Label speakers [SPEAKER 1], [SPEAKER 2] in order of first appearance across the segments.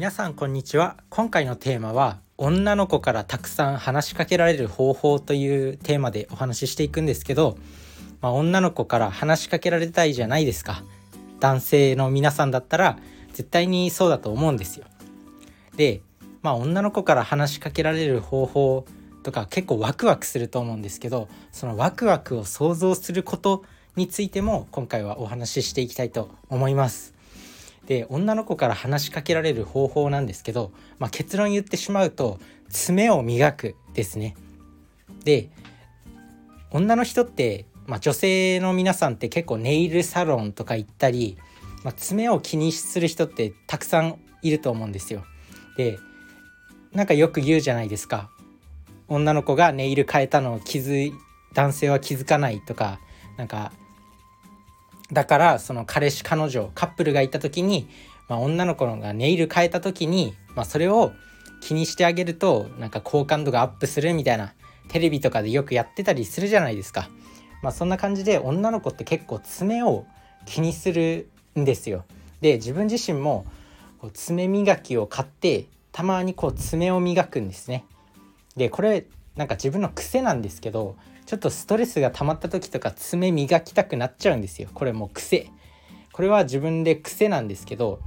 [SPEAKER 1] 皆さんこんにちは。今回のテーマは女の子からたくさん話しかけられる方法というテーマでお話ししていくんですけど、まあ、女の子から話しかけられたいじゃないですか。男性の皆さんだったら絶対にそうだと思うんですよ。でまあ女の子から話しかけられる方法とか結構ワクワクすると思うんですけどそのワクワクを想像することについても今回はお話ししていきたいと思います。で女の子から話しかけられる方法なんですけど、まあ、結論言ってしまうと爪を磨くですね。で女の人って、まあ、女性の皆さんって結構ネイルサロンとか行ったり、まあ、爪を気にする人ってたくさんいると思うんですよ。でなんかよく言うじゃないですか。女の子がネイル変えたのを気づい男性は気づかないとかなんかだからその彼氏彼女カップルがいた時に、まあ、女の子がネイル変えた時に、まあ、それを気にしてあげるとなんか好感度がアップするみたいなテレビとかでよくやってたりするじゃないですか。まあ、そんな感じで女の子って結構爪を気にするんですよ。で自分自身もこう爪磨きを買ってたまにこう爪を磨くんですね。でこれなんか自分の癖なんですけどちょっとストレスが溜まった時とか爪磨きたくなっちゃうんですよ。これもう癖。これは自分で癖なんですけど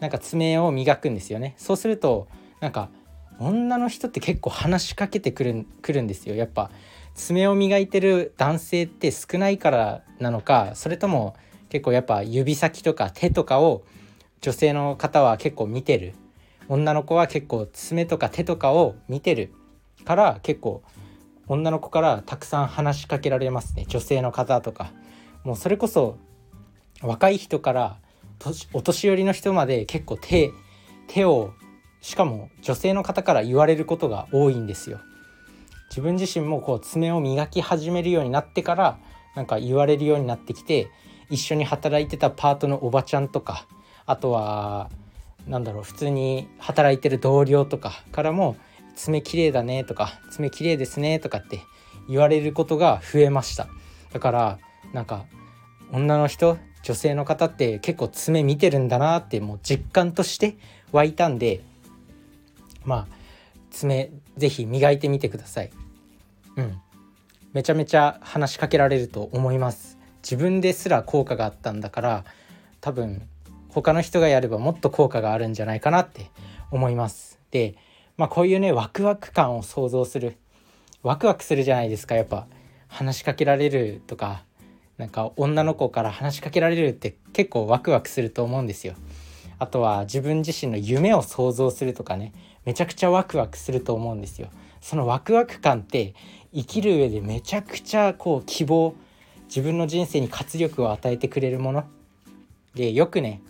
[SPEAKER 1] なんか爪を磨くんですよね。そうするとなんか女の人って結構話しかけてくるくるんですよ。やっぱ爪を磨いてる男性って少ないからなのかそれとも結構やっぱ指先とか手とかを女性の方は結構見てる。女の子は結構爪とか手とかを見てるから結構女の子からたくさん話しかけられますね。女性の方とか。もうそれこそ若い人からお年寄りの人まで結構手手をしかも女性の方から言われることが多いんですよ。自分自身もこう爪を磨き始めるようになってからなんか言われるようになってきて一緒に働いてたパートのおばちゃんとかあとはなんだろう普通に働いてる同僚とかからも爪綺麗だねとか爪綺麗ですねとかって言われることが増えました。だからなんか女の人女性の方って結構爪見てるんだなってもう実感として湧いたんでまあ爪是非磨いてみてください。うん。めちゃめちゃ話しかけられると思います。自分ですら効果があったんだから多分他の人がやればもっと効果があるんじゃないかなって思います。でまあこういうねワクワク感を想像するワクワクするじゃないですかやっぱ話しかけられるとかなんか女の子から話しかけられるって結構ワクワクすると思うんですよ。あとは自分自身の夢を想像するとかねめちゃくちゃワクワクすると思うんですよ。そのワクワク感って生きる上でめちゃくちゃこう希望自分の人生に活力を与えてくれるものでよくね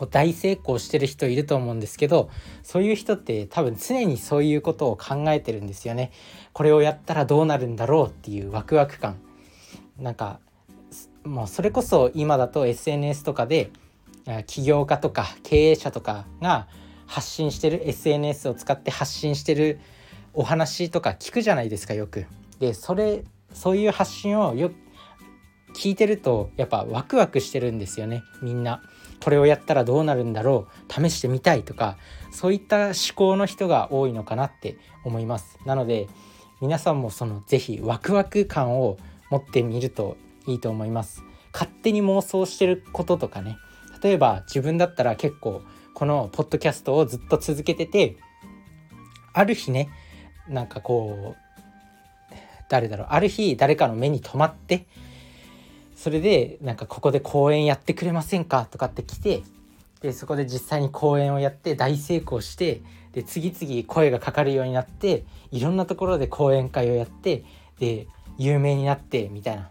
[SPEAKER 1] こう大成功してる人いると思うんですけどそういう人って多分常にそういうことを考えてるんですよね。これをやったらどうなるんだろうっていうワクワク感なんかもうそれこそ今だと SNS とかで起業家とか経営者とかが発信してる SNS を使って発信してるお話とか聞くじゃないですかよく。でそれそういう発信をよ聞いてるとやっぱワクワクしてるんですよねみんな。これをやったらどうなるんだろう試してみたいとかそういった思考の人が多いのかなって思います。なので皆さんもその是非ワクワク感を持ってみるといいと思います。勝手に妄想してることとかね。例えば自分だったら結構このポッドキャストをずっと続けててある日ねなんかこう誰だろうある日誰かの目に留まってそれでなんかここで公演やってくれませんかとかって来てでそこで実際に公演をやって大成功してで次々声がかかるようになっていろんなところで講演会をやってで有名になってみたいな。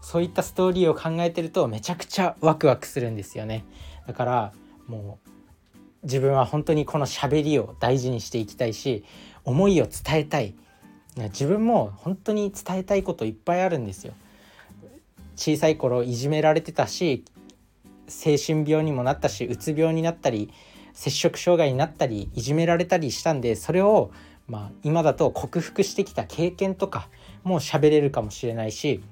[SPEAKER 1] そういったストーリーを考えてるとめちゃくちゃワクワクするんですよね。だからもう自分は本当にこの喋りを大事にしていきたいし思いを伝えたい。自分も本当に伝えたいこといっぱいあるんですよ。小さい頃いじめられてたし精神病にもなったしうつ病になったり摂食障害になったりいじめられたりしたんでそれをまあ今だと克服してきた経験とかも喋れるかもしれないし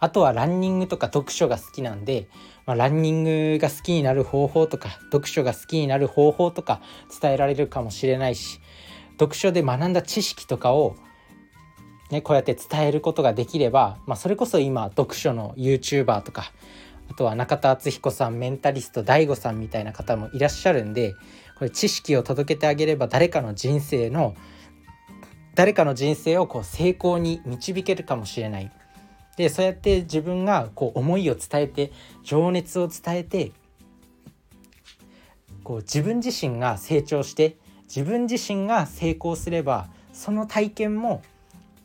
[SPEAKER 1] あとはランニングとか読書が好きなんで、まあ、ランニングが好きになる方法とか読書が好きになる方法とか伝えられるかもしれないし読書で学んだ知識とかをね、こうやって伝えることができれば、まあ、それこそ今読書の YouTuber とかあとは中田敦彦さんメンタリスト DAIGO さんみたいな方もいらっしゃるんでこれ知識を届けてあげれば誰かの人生の誰かの人生をこう成功に導けるかもしれない。でそうやって自分がこう思いを伝えて情熱を伝えてこう自分自身が成長して自分自身が成功すればその体験も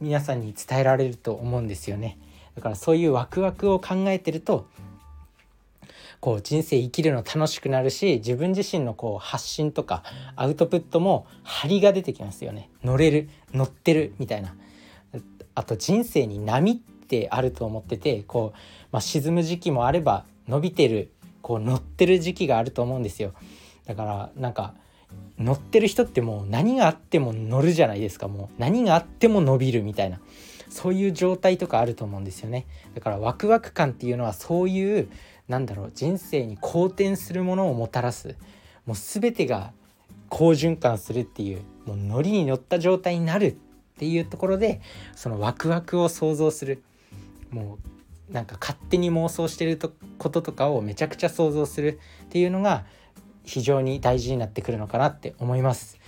[SPEAKER 1] 皆さんに伝えられると思うんですよね。だからそういうワクワクを考えてるとこう人生生きるの楽しくなるし自分自身のこう発信とかアウトプットも張りが出てきますよね。乗れる乗ってるみたいな。あと人生に波ってあると思っててこう、まあ、沈む時期もあれば伸びてるこう乗ってる時期があると思うんですよ。だからなんか乗ってる人ってもう何があっても乗るじゃないですか。もう何があっても伸びるみたいな。そういう状態とかあると思うんですよね。だからワクワク感っていうのはそういうなんだろう人生に好転するものをもたらす。もう全てが好循環するっていうもうノリに乗った状態になるっていうところでそのワクワクを想像する。もうなんか勝手に妄想してることとかをめちゃくちゃ想像するっていうのが非常に大事になってくるのかなって思います。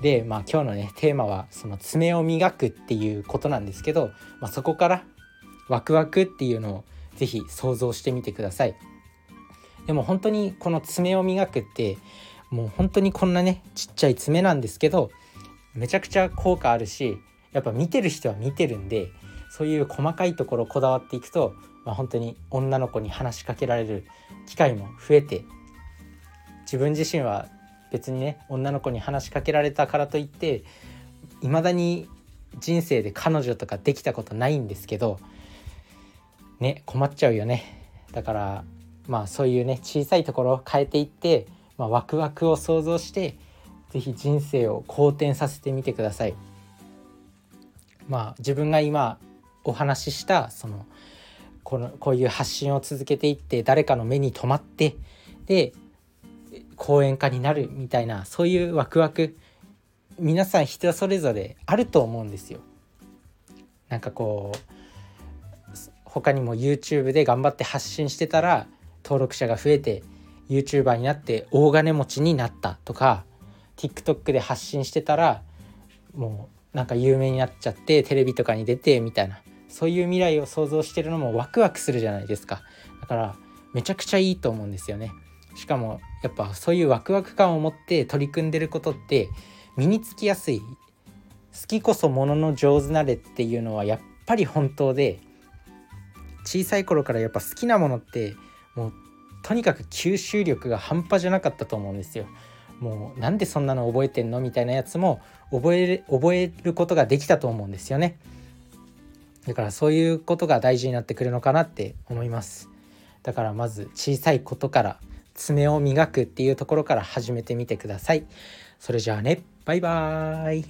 [SPEAKER 1] でまあ今日のねテーマはその爪を磨くっていうことなんですけど、まあ、そこからワクワクっていうのを是非想像してみてください。でも本当にこの爪を磨くってもう本当にこんなねちっちゃい爪なんですけどめちゃくちゃ効果あるしやっぱ見てる人は見てるんでそういう細かいところこだわっていくと、まあ、本当に女の子に話しかけられる機会も増えて自分自身は別にね女の子に話しかけられたからといって未だに人生で彼女とかできたことないんですけどね困っちゃうよねだからまあそういうね小さいところを変えていって、まあ、ワクワクを想像して是非人生を好転させてみてください。まあ自分が今お話ししたそのこのこういう発信を続けていって誰かの目に留まってで講演家になるみたいなそういうワクワク皆さん人それぞれあると思うんですよ。なんかこう他にも YouTube で頑張って発信してたら登録者が増えて YouTuber になって大金持ちになったとか TikTok で発信してたらもうなんか有名になっちゃってテレビとかに出てみたいなそういう未来を想像してるのもワクワクするじゃないですかだからめちゃくちゃいいと思うんですよねしかもやっぱそういうワクワク感を持って取り組んでることって身につきやすい好きこそものの上手なれっていうのはやっぱり本当で小さい頃からやっぱ好きなものってもうとにかく吸収力が半端じゃなかったと思うんですよ。もうなんでそんなの覚えてんのみたいなやつも覚える覚えることができたと思うんですよね。だからそういうことが大事になってくるのかなって思います。だからまず小さいことから爪を磨くっていうところから始めてみてください。それじゃあね、バイバーイ。